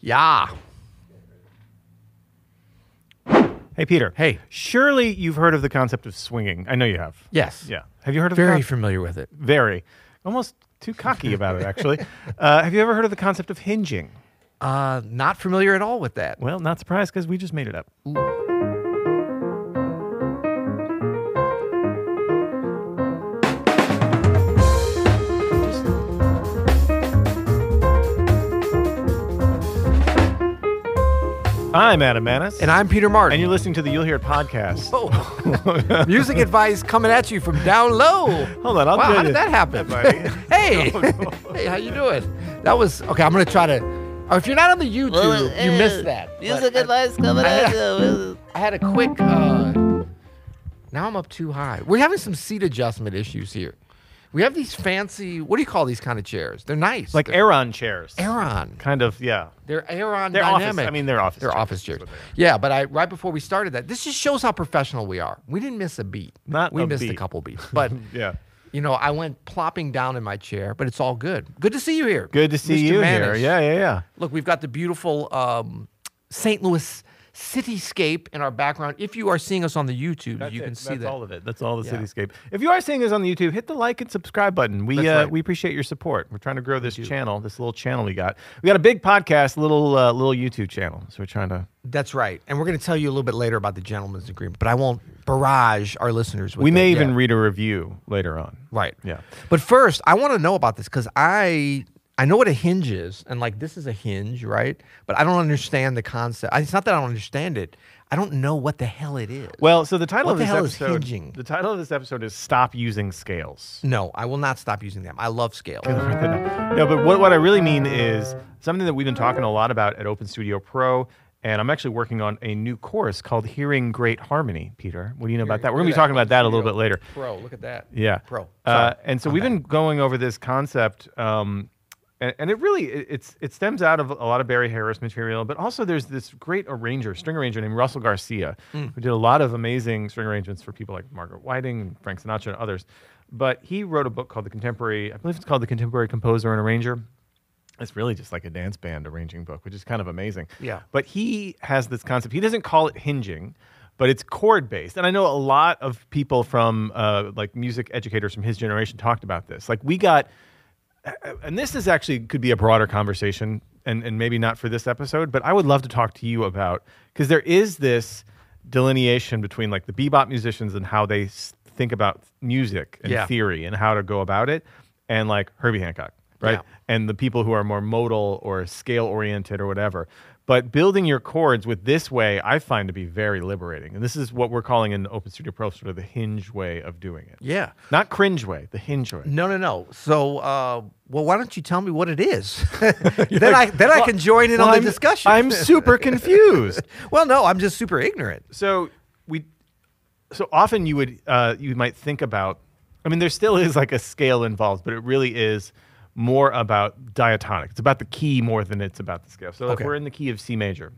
Yeah. Hey, Peter. Hey. Surely you've heard of the concept of swinging. I know you have. Yes. Yeah. Have you heard of Very the con- familiar with it. very almost too cocky about it actually. uh, have you ever heard of the concept of hinging? Uh, not familiar at all with that. Well, not surprised because we just made it up. I'm Adam Maness. And I'm Peter Martin. And you're listening to the You'll Hear It podcast. Oh. Music advice coming at you from down low. Hold on, I'll wow, tell how you. did that happen? buddy. hey, No, no. hey, how you doing? That was okay. I'm gonna try to. Oh, if you're not on the YouTube, Well, you uh, missed that. Music But advice coming I- at you. I had a quick. Uh, now I'm up too high. We're having some seat adjustment issues here. We have these fancy. What do you call these kind of chairs? They're nice. like They're Aeron chairs. Aeron. Kind of, yeah. They're Aeron They're office. dynamic. I mean, they're office. They're chairs. office chairs. what they are. Yeah, but I right before we started that, this just shows how professional we are. We didn't miss a beat. Not we a missed a couple beats, but Yeah. you know, I went plopping down in my chair, but it's all good. Good to see you here. Good to see Mr. you here. Yeah, yeah, yeah. Look, we've got the beautiful um, St. Louis cityscape in our background. If you are seeing us on the YouTube, That's you it. can see That's that. all of it. That's all the Yeah. cityscape. If you are seeing us on the YouTube, hit the like and subscribe button. We uh, right. we appreciate your support. We're trying to grow this channel, this little channel we got. We got a big podcast, little uh, little YouTube channel. So we're trying to. That's right. And we're going to tell you a little bit later about the gentleman's agreement, but I won't barrage our listeners with we may it even yet. read a review later on. Right. Yeah. But first, I want to know about this because I I know what a hinge is, and like this is a hinge, right? But I don't understand the concept. It's not that I don't understand it. I don't know what the hell it is. Well, so the title What of the this episode. The title of this episode is "Stop Using Scales." no, I will not stop using them. I love scale. no, but what, what I really mean is something that we've been talking a lot about at Open Studio Pro, and I'm actually working on a new course called Hearing Great Harmony. Peter, what do you know about that? We're going to be talking about that a little bit later. Pro, look at that. Yeah. Pro. Uh, and so I'm we've back. been going over this concept, um, and, and it really it, it's it stems out of a lot of Barry Harris material, but also there's this great arranger, string arranger named Russell Garcia, Hmm. who did a lot of amazing string arrangements for people like Margaret Whiting and Frank Sinatra and others. But he wrote a book called The Contemporary, I believe it's called The Contemporary Composer and Arranger. It's really just like a dance band arranging book, which is kind of amazing. Yeah. But he has this concept. He doesn't call it hinging, but it's chord based. And I know a lot of people from uh, like music educators from his generation talked about this. Like we got, and this is actually could be a broader conversation, and and maybe not for this episode, but I would love to talk to you about because there is this delineation between like the bebop musicians and how they think about music and Yeah. theory and how to go about it, and like Herbie Hancock, right? Yeah. and the people who are more modal or scale oriented or whatever. But building your chords with this way, I find to be very liberating. And this is what we're calling in Open Studio Pro sort of the hinge way of doing it. Yeah. Not cringe way, the hinge way. No, no, no. So, uh, well, why don't you tell me what it is? then I then I can join in Well, on the I'm- discussion. I'm super confused. well, no, I'm just super ignorant. So we, so often you would uh, you might think about. I mean, there still is like a scale involved, but it really is more about diatonic. It's about the key more than it's about the scale. So Okay. if we're in the key of C major,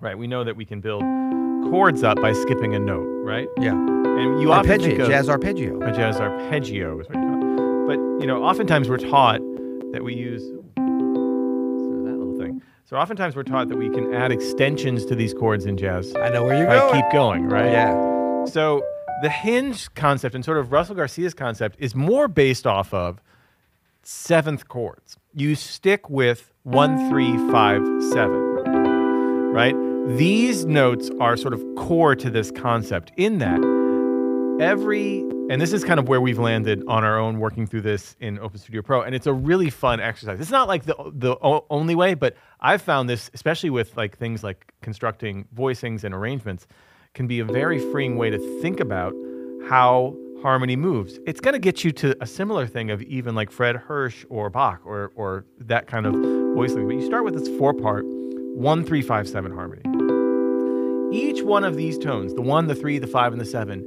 right? We know that we can build chords up by skipping a note, right? Yeah. And you often Arpeggio, think of jazz arpeggio. a jazz arpeggio is what you call. But you know, oftentimes we're taught that we use so that little thing. So oftentimes we're taught that we can add extensions to these chords in jazz. I know where you're going. keep going, right? Yeah. So the hinge concept and sort of Russell Garcia's concept is more based off of seventh chords. You stick with one, three, five, seven, right? These notes are sort of core to this concept in that every, and this is kind of where we've landed on our own working through this in Open Studio Pro, and it's a really fun exercise. It's not like the the only way, but I've found this, especially with like things like constructing voicings and arrangements, can be a very freeing way to think about how harmony moves. It's going to get you to a similar thing of even like Fred Hersch or Bach or or that kind of voicing. But you start with this four part one three five seven harmony. Each one of these tones, the one, the three, the five, and the seven,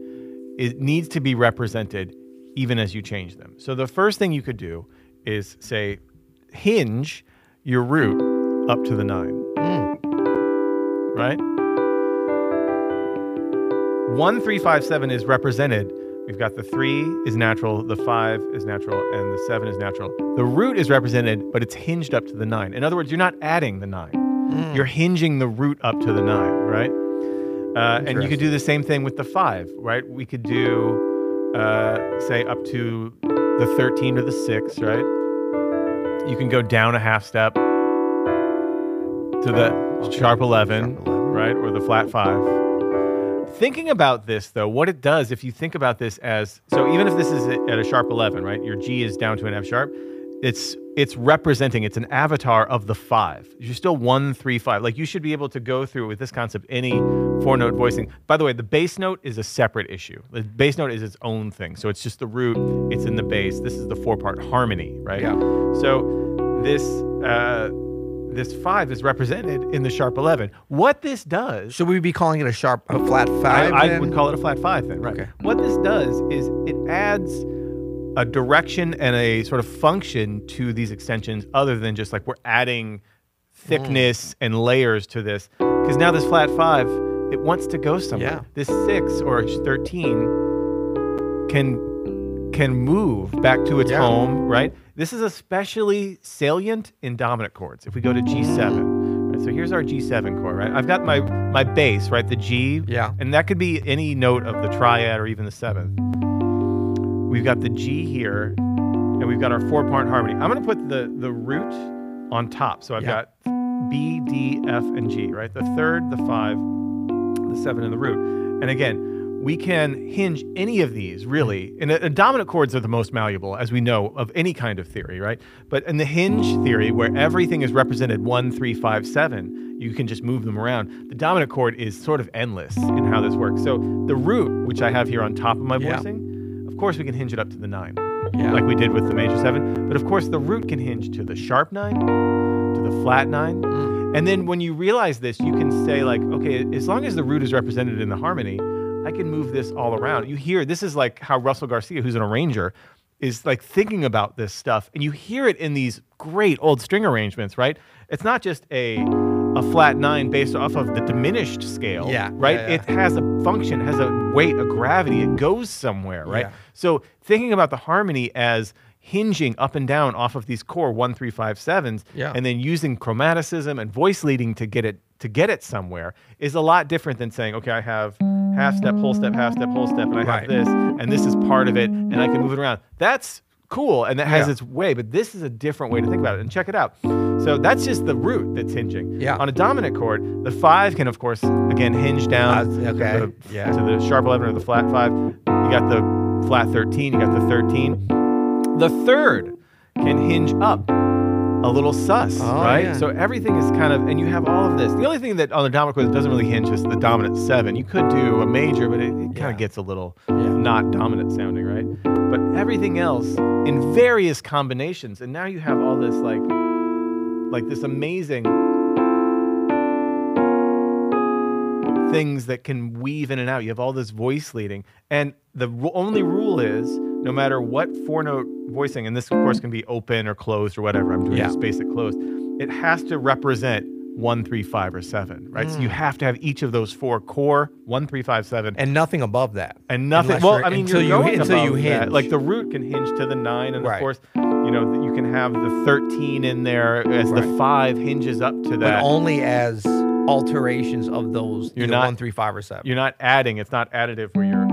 it needs to be represented even as you change them. So the first thing you could do is say hinge your root up to the nine. Right? One, three, five, seven is represented. We've got the three is natural, the five is natural, and the seven is natural. The root is represented, but it's hinged up to the nine. In other words, you're not adding the nine. You're hinging the root up to the nine, right? Uh, and you could do the same thing with the five, right? We could do, uh, say, up to the 13 or the six, right? You can go down a half step to the sharp 11, Sharp 11. right? Or the flat five. Thinking about this, though, what it does, if you think about this as so, even if this is at a sharp 11, right? Your G is down to an F sharp. It's it's representing. It's an avatar of the five. You're still one, three, five. Like you should be able to go through with this concept any four note voicing. By the way, the bass note is a separate issue. The bass note is its own thing. So it's just the root. It's in the bass. This is the four part harmony, right? Yeah. So this uh, this five is represented in the sharp 11. What this does Should we be calling it a sharp, a flat five? I then? would call it a flat five then, right? Okay. What this does is it adds a direction and a sort of function to these extensions other than just like we're adding thickness mm. and layers to this. Because now this flat five, it wants to go somewhere. Yeah. This six or 13 can can move back to its Yeah. home, right? This is especially salient in dominant chords. If we go to G7, right? So here's our G7 chord, right? I've got my my bass, right? The G, Yeah. and that could be any note of the triad or even the seventh. We've got the G here, and we've got our four part harmony. I'm going to put the the root on top. So I've Yeah. got B, D, F, and G, right? The third, the five, the seven, and the root. And again, we can hinge any of these really. And, uh, dominant chords are the most malleable, as we know, of any kind of theory, right? But in the hinge theory, where everything is represented one, three, five, seven, you can just move them around. The dominant chord is sort of endless in how this works. So the root, which I have here on top of my Yeah. voicing, of course we can hinge it up to the nine Yeah. like we did with the major seven. But of course, the root can hinge to the sharp nine, to the flat nine. Mm. And then when you realize this, you can say, like, okay, as long as the root is represented in the harmony, I can move this all around. You hear this is like how Russell Garcia, who's an arranger, is like thinking about this stuff. And you hear it in these great old string arrangements, right? It's not just a a flat nine based off of the diminished scale. Yeah, Right? yeah, yeah. It has a function, has a weight, a gravity. It goes somewhere, right? Yeah. So thinking about the harmony as hinging up and down off of these core one, three, five, sevens, Yeah. and then using chromaticism and voice leading to get it to get it somewhere is a lot different than saying, okay, I have half step, whole step, half step, whole step, and I Right. have this, and this is part of it, and I can move it around. That's cool, and that has Yeah. its way, but this is a different way to think about it. And check it out. So that's just the root that's hinging. Yeah. On a dominant chord, the five can, of course, again hinge down Uh, okay. to, the, Yeah. to the sharp 11 or the flat five. You got the flat 13, you got the 13. The third can hinge up a little sus, Oh, right? yeah. So everything is kind of, and you have all of this. The only thing that on the dominant chord doesn't really hinge is the dominant seven. You could do a major, but it, it kind Yeah. of gets a little Yeah. not dominant sounding, right? But everything else in various combinations, and now you have all this like, like this amazing things that can weave in and out. You have all this voice leading, and the only rule is no matter what four note voicing, and this of course can be open or closed or whatever. I'm doing Yeah. just basic closed. It has to represent one, three, five, or seven, right? So you mm. have to have each of those four core one, three, five, seven, and nothing above that. and nothing. Unless Well, I mean, until you're you until you above that. hinge. Like the root can hinge to the nine, and of course, you know you can have the thirteen in there as the five hinges up to that, but only as alterations of those. You're not- one, three, five, or seven. You're not adding. It's not additive where you're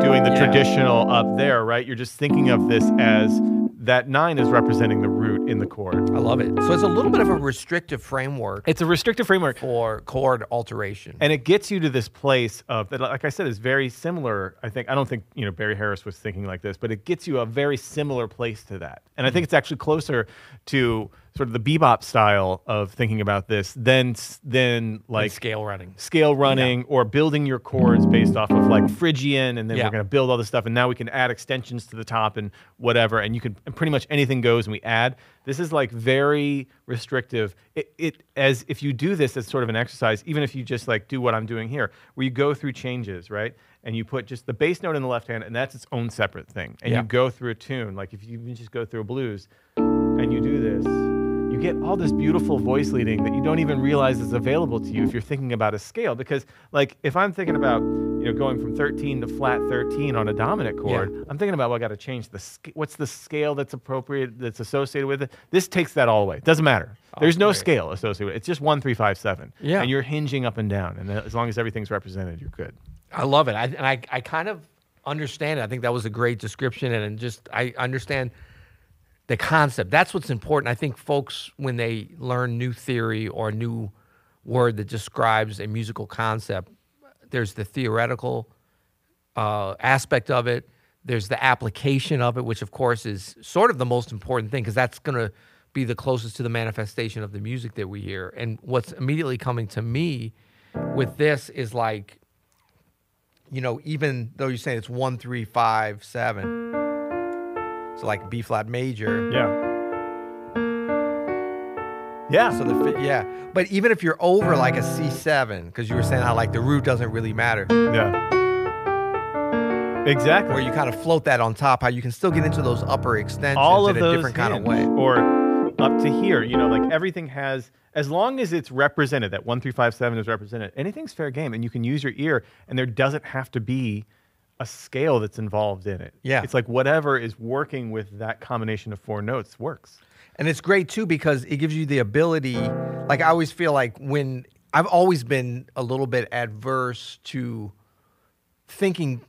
doing the Yeah. traditional up there, right? You're just thinking of this as that nine is representing the root in the chord. I love it. So it's a little bit of a restrictive framework It's a restrictive framework. for chord alteration. And it gets you to this place of that, like I said, is very similar. I think I don't think you know Barry Harris was thinking like this, but it gets you a very similar place to that. And I think mm. it's actually closer to sort of the bebop style of thinking about this than s- than like like scale running. scale running or building your chords based off of like Phrygian, and then Yeah. we're going to build all this stuff, and now we can add extensions to the top and whatever, and you can and pretty much anything goes, and we add. This is like very restrictive. It, it as if you do this as sort of an exercise, even if you just like do what I'm doing here, where you go through changes, right? And you put just the bass note in the left hand, and that's its own separate thing. And Yeah. you go through a tune, like if you just go through a blues, and you do this, get all this beautiful voice leading that you don't even realize is available to you if you're thinking about a scale. Because, like, if I'm thinking about you know going from 13 to flat 13 on a dominant chord, I'm thinking about well, I got to change the sc- what's the scale that's appropriate that's associated with it. This takes that all away. Doesn't matter. Oh, There's no great. scale associated with it. It's just one, three, five, seven. Yeah. and you're hinging up and down, and as long as everything's represented, you're good. I love it. I, and I, I kind of understand it. I think that was a great description, and, and just I understand the concept. That's what's important. I think folks, when they learn new theory or a new word that describes a musical concept, there's the theoretical uh, aspect of it. There's the application of it, which of course is sort of the most important thing because that's going to be the closest to the manifestation of the music that we hear. And what's immediately coming to me with this is like, you know, even though you're saying it's one, three, five, seven, so like B flat major. Yeah. Yeah. So the fi- yeah, but even if you're over like a C seven, because you were saying how like the root doesn't really matter, yeah. Exactly. where you kind of float that on top, how you can still get into those upper extensions all of in a those different kind of hinge, way. or up to here you know like everything has as long as it's represented that 1357 is represented anything's fair game and you can use your ear and there doesn't have to be a scale that's involved in it Yeah. it's like whatever is working with that combination of four notes works And it's great too because it gives you the ability. Like I always feel like when I've always been a little bit adverse to thinking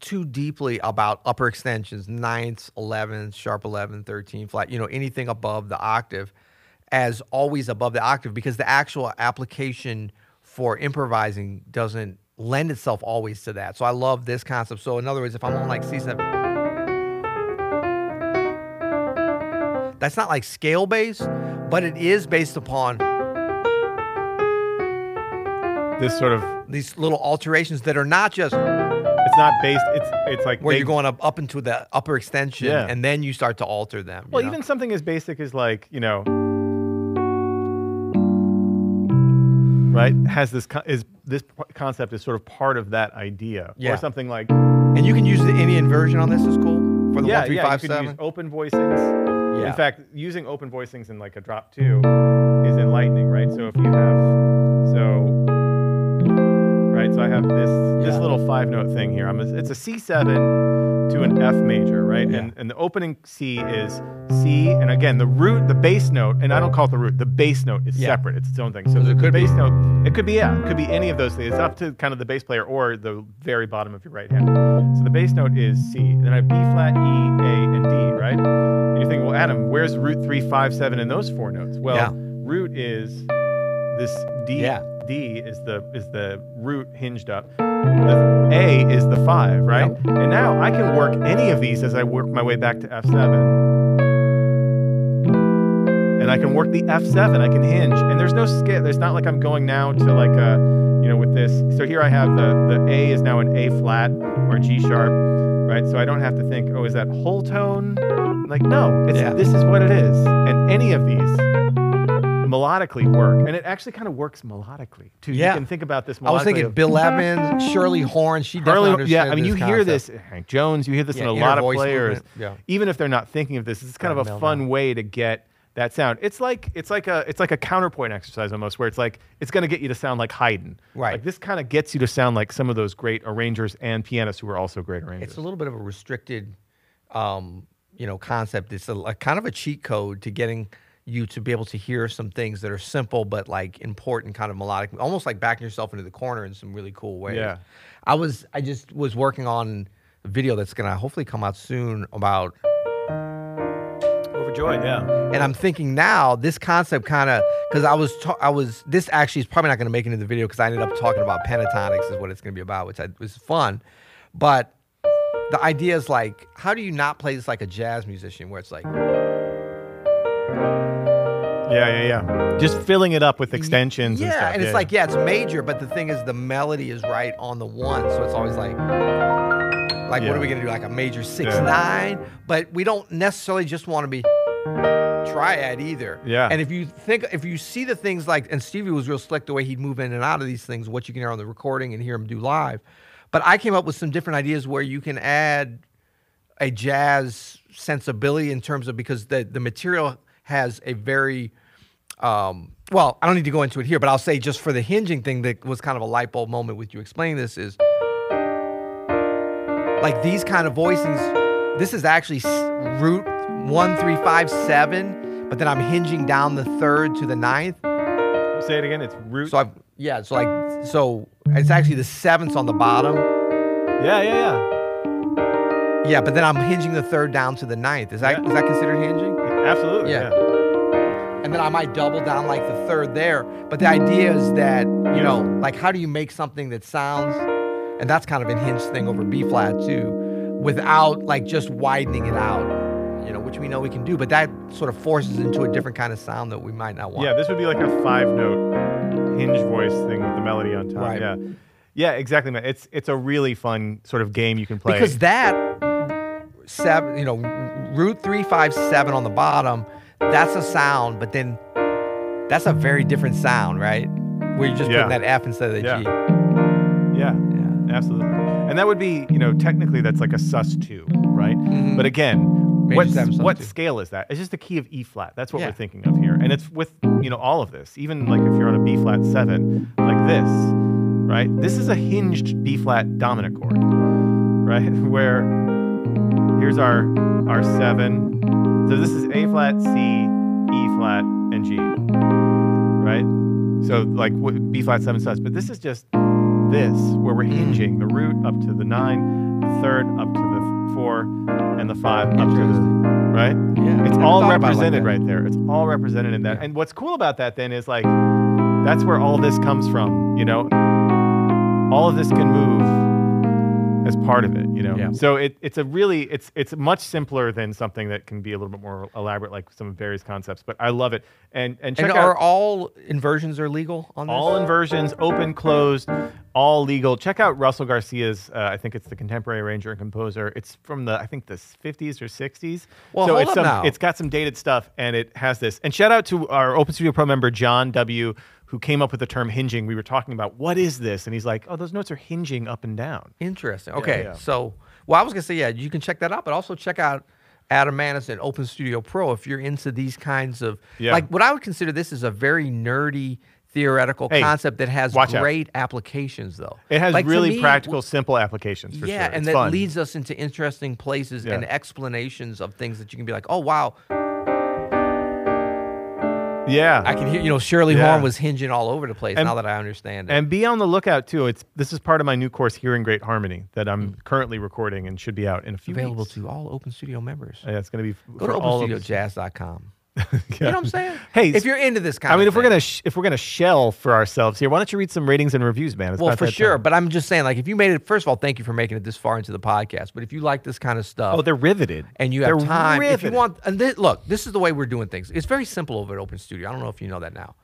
too deeply about upper extensions, ninths, 11th, sharp 11, 13, flat, you know, anything above the octave as always above the octave because the actual application for improvising doesn't lend itself always to that. So I love this concept. So in other words, if I'm on like C7, That's not like scale based, but it is based upon this sort of these little alterations that are not just it's not based it's it's like they- you're going up, up into the upper extension Yeah. and then you start to alter them. well know? even something as basic as like you know right mm. has this co- is this p- concept is sort of part of that idea Yeah. or something like and you can use the Indian version on this is cool for the yeah, one three yeah, five you can use seven. open voicings. Yeah. In fact, using open voicings in like a drop two is enlightening, right? So if you have so right, so I have this this Yeah. little five note thing here. I'm a, it's a C seven to an F major, right? Yeah. And and the opening C is C, and again the root, the bass note, and I don't call it the root. The bass note is Yeah. separate; it's its own thing. So the, it the could be- bass note, it could be yeah, it could be any of those things. It's up to kind of the bass player or the very bottom of your right hand. So the bass note is C. Then I have B flat, E, A, and D, right? And you're thinking, well, Adam, where's root three, five, seven in those four notes? Well, Yeah. root is this D. Yeah. D is the is the root hinged up. The A is the five, right? And now I can work any of these as I work my way back to F7. And I can work the F7. I can hinge, and there's no scale. It's not like I'm going now to like a, you know, with this. So here I have the the A is now an A flat or G sharp, right? So I don't have to think, oh, is that whole tone? Like no, it's Yeah. this is what it is, and any of these melodically work, and it actually kind of works melodically too. Yeah. You can think about this. I was thinking of- Bill Evans, Shirley Horn. She definitely Harley, yeah, I mean, you this hear concept. this, Hank Jones, you hear this Yeah, in a lot of players, movement, yeah. even if they're not thinking of this. It's kind Gotta of a fun down. way to get that sound. It's like it's like a it's like a counterpoint exercise almost, where it's like it's going to get you to sound like Haydn. Right. Like this kind of gets you to sound like some of those great arrangers and pianists who are also great arrangers. It's a little bit of a restricted, um, you know, concept. It's a, a kind of a cheat code to getting you to be able to hear some things that are simple but like important, kind of melodic, almost like backing yourself into the corner in some really cool ways. Yeah. I was, I just was working on a video that's gonna hopefully come out soon about overjoyed. Yeah. and I'm thinking now this concept kind of because I was ta- I was this actually is probably not going to make it into the video because I ended up talking about pentatonics is what it's going to be about, which I, was fun, but the idea is like how do you not play this like a jazz musician where it's like Yeah, yeah, yeah. Just filling it up with extensions. yeah, and, stuff. And it's like yeah, it's major, but the thing is the melody is right on the one, so it's always like. Like, what are we gonna do? Like a major six Yeah. nine, but we don't necessarily just want to be triad either. Yeah. And if you think, if you see the things like, and Stevie was real slick the way he'd move in and out of these things, what you can hear on the recording and hear him do live. But I came up with some different ideas where you can add a jazz sensibility in terms of because the the material has a very um, well, I don't need to go into it here, but I'll say just for the hinging thing that was kind of a light bulb moment with you explaining this is like these kind of voicings. This is actually root one, three, five, seven, but then I'm hinging down the third to the ninth. Say it again. It's root. So I've yeah, so like, so it's actually the sevenths on the bottom. yeah, yeah, yeah. Yeah, but then I'm hinging the third down to the ninth. Is that Yeah. is that considered hinging? Absolutely. Yeah. Yeah. and then I might double down like the third there. But the idea is that you know, like how do you make something that sounds, and that's kind of a hinge thing over B flat too, without like just widening it out, you know, which we know we can do. But that sort of forces into a different kind of sound that we might not want. Yeah, this would be like a five note hinge voice thing with the melody on top. Right. Yeah. Yeah, exactly, man. It's it's a really fun sort of game you can play. because that seven, you know, root three five seven on the bottom, that's a sound, but then that's a very different sound, right? Where you're just Yeah. putting that F instead of the Yeah. G. yeah, Yeah. absolutely. And that would be, you know, technically that's like a sus two, right? Mhm. But again, Major what, what two. scale is that? It's just the key of E flat. That's what Yeah. we're thinking of here. And it's with, you know, all of this. Even like if you're on a B flat seven, like this, right? This is a hinged B flat dominant chord, right? Where here's our our seven. So this is A flat, C, E flat, and G, right? So like B flat seven sus. But this is just this where we're hinging the root up to the nine, the third up to the four, and the five up to the right. Yeah. It's all it like represented right there. It's all represented in that. And what's cool about that then is like that's where all this comes from, you know. All of this can move as part of it, you know. Yeah. So it, it's a really it's it's much simpler than something that can be a little bit more elaborate like some of Barry's concepts, but I love it. And and check And out are all inversions are legal on this? all inversions, open, closed, all legal. Check out Russell Garcia's. Uh, I think it's the contemporary arranger and composer. It's from the I think the 50s or 60s. Well, so hold it's up some, now. it's got some dated stuff, and it has this. And shout out to our Open Studio Pro member John W. Who came up with the term hinging? We were talking about what is this, and he's like, "Oh, those notes are hinging up and down." Interesting. Okay. yeah. So, well, I was gonna say, yeah, you can check that out, but also check out Adam Maness and Open Studio Pro if you're into these kinds of Yeah. like what I would consider this is a very nerdy theoretical Hey, concept that has watch out. great applications though. It has Like, really me, practical, simple applications for yeah, sure. and It's that fun. leads us into interesting places and explanations of things that you can be like, oh wow, Yeah, I can hear. You know, Shirley Yeah. Horn was hinging all over the place. And- now that I understand it. And be on the lookout too. It's this is part of my new course, Hearing Great Harmony, that I'm Mm. currently recording and should be out in a few minutes. available weeks. to all Open Studio members. Yeah, it's going to be Go to for all of- openstudiojazz.com. Yeah. You know what I'm saying? Hey, if you're into this kind I mean, if we're gonna sh- if we're gonna shell for ourselves here, why don't you read some ratings and reviews, man? It's Well, for sure. time. But I'm just saying, like, if you made it, first of all, thank you for making it this far into the podcast. But if you like this kind of stuff, Oh, they're riveted. and you have They're time, if you want, and thi- look, this is the way we're doing things. It's very simple over at Open Studio. I don't know if you know that now.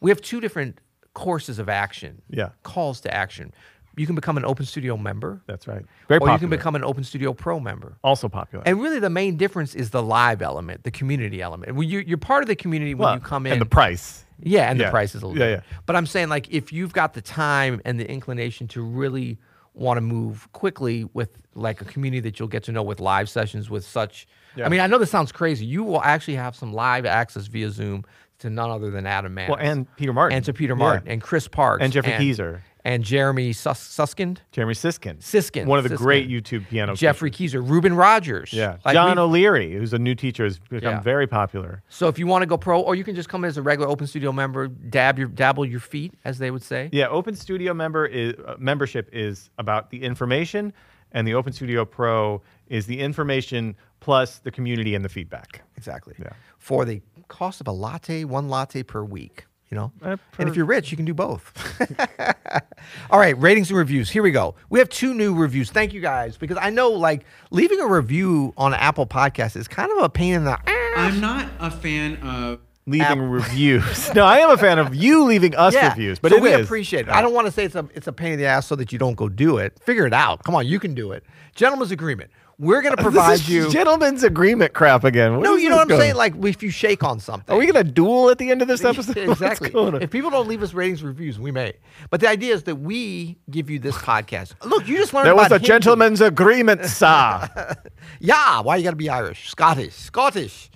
We have two different courses of action. Yeah. Calls to action. You can become an Open Studio member, That's right. Very or popular. you can become an Open Studio Pro member. also popular. And really, the main difference is the live element, the community element. When you, you're part of the community when Well, you come in. and the price. Yeah, and Yeah. the price is a little Yeah, bit. yeah. But I'm saying like if you've got the time and the inclination to really want to move quickly with like a community that you'll get to know with live sessions with such Yeah. I mean, I know this sounds crazy. You will actually have some live access via Zoom to none other than Adam Mann. Well, and Peter Martin. and to Peter Yeah. Martin and Chris Parks And Jeffrey Keezer. And Jeremy Sus- Suskind, Jeremy Siskin. Siskin, One of the Siskin. great YouTube piano. Jeffrey. Keezer, Reuben Rogers. Yeah. Like, John we- O'Leary, who's a new teacher, has become Yeah. very popular. So if you want to go pro, or you can just come in as a regular Open Studio member, dab your dabble your feet, as they would say. Yeah, Open Studio member is uh, membership is about the information, and the Open Studio Pro is the information plus the community and the feedback. Exactly. Yeah. For the cost of a latte, one latte per week. You know, Uh, and per- if you're rich, you can do both. All right, ratings and reviews. Here we go. We have two new reviews. Thank you guys because I know like leaving a review on Apple Podcast is kind of a pain in the. I'm not a fan of Leaving reviews. No, I am a fan of you leaving us Yeah, reviews, but so it we is. appreciate it. I don't want to say it's a it's a pain in the ass so that you don't go do it. Figure it out. Come on, you can do it. Gentlemen's agreement. We're going to This provide is you. gentlemen's agreement crap again. Where no, you know what I'm going? saying. Like if you shake on something. Are we gonna duel at the end of this episode? Exactly. If people don't leave us ratings reviews, we may. But the idea is that we give you this podcast. Look, you just learned There was a gentleman's agreement, sir. Yeah, why you got to be Irish, Scottish, Scottish.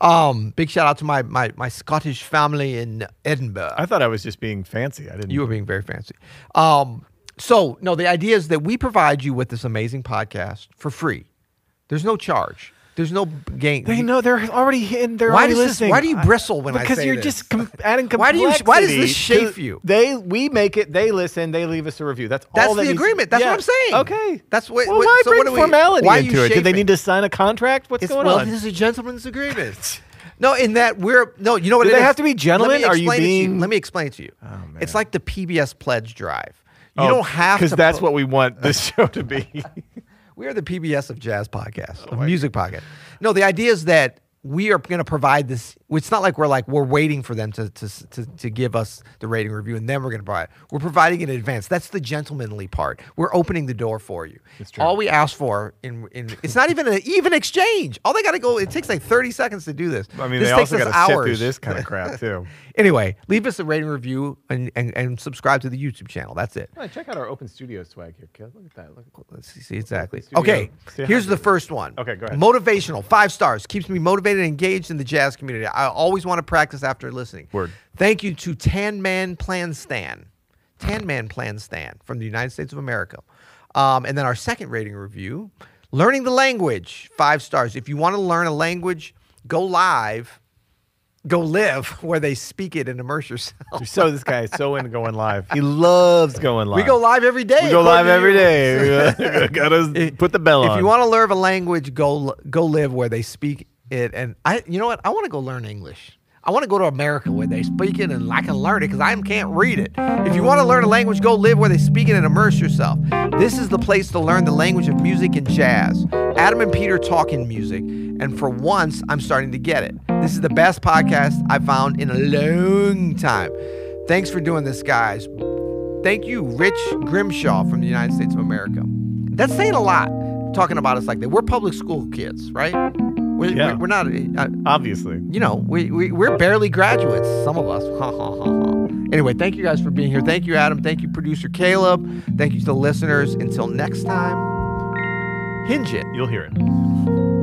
Um, big shout out to my, my my Scottish family in Edinburgh. I thought I was just being fancy. I didn't. You were being very fancy. Um, so no, the idea is that we provide you with this amazing podcast for free. There's no charge. There's no gain. They know they're already in. They're Why does this- listening. why do you bristle when I say that? because you're this? just com- adding Why do you- why does this chafe you? They we make it. They listen. They leave us a review. That's all. That's that the agreement. That's what I'm saying. Okay. That's what- Well, what- why so bring what do we- formality why into it? Did they need to sign a contract? What's It's, going well, on? this is a gentleman's agreement. no, in that we're no. You know what? Do they is? have to be gentlemen? Let me Are you explain it to Let me explain it to you. Oh, man. It's like the PBS pledge drive. You Oh, don't have to because that's what we want this show to be. We are the PBS of jazz podcasts, Oh of music podcast. No, the idea is that we are going to provide this. It's not like we're like we're waiting for them to to to, to give us the rating review and then we're going to provide. it. We're providing it in advance. That's the gentlemanly part. We're opening the door for you. true. All we ask for in in it's not even an even exchange. All they got to go. It takes like thirty seconds to do this. I mean, this they takes also us got to sit hours. through this kind of crap too. Anyway, leave us a rating review and, and, and subscribe to the YouTube channel. That's it. Right, check out our open studio swag here, kid. Look at that. Look. Let's see, exactly. Okay, here's the first one. Okay, go ahead. Motivational, five stars. Keeps me motivated and engaged in the jazz community. I always want to practice after listening. Word. Thank you to Tan Man Plan Stan. Tan Man Plan Stan from the United States of America. Um, and then our second rating review learning the language, five stars. If you want to learn a language, go live. Go live where they speak it and immerse yourself. So this guy is so into going live. He loves going live. We go live every day. We go live every day. Gotta put the bell on. If you want to learn a language, go go live where they speak it. And I, you know what? I want to go learn English. I want to go to America where they speak it and I can learn it because I can't read it. If you want to learn a language, go live where they speak it and immerse yourself. This is the place to learn the language of music and jazz. Adam and Peter talking music, and for once, I'm starting to get it. This is the best podcast I've found in a long time. Thanks for doing this, guys. Thank you, Rich Grimshaw from the United States of America. That's saying a lot, talking about us like that. We're public school kids, right? We're, Yeah. we're, we're not, uh, Obviously. you know, we, we, we're barely graduates, some of us. Ha, ha, ha, ha. Anyway, thank you guys for being here. Thank you, Adam. Thank you, producer Caleb. Thank you to the listeners. Until next time, hinge it. You'll hear it.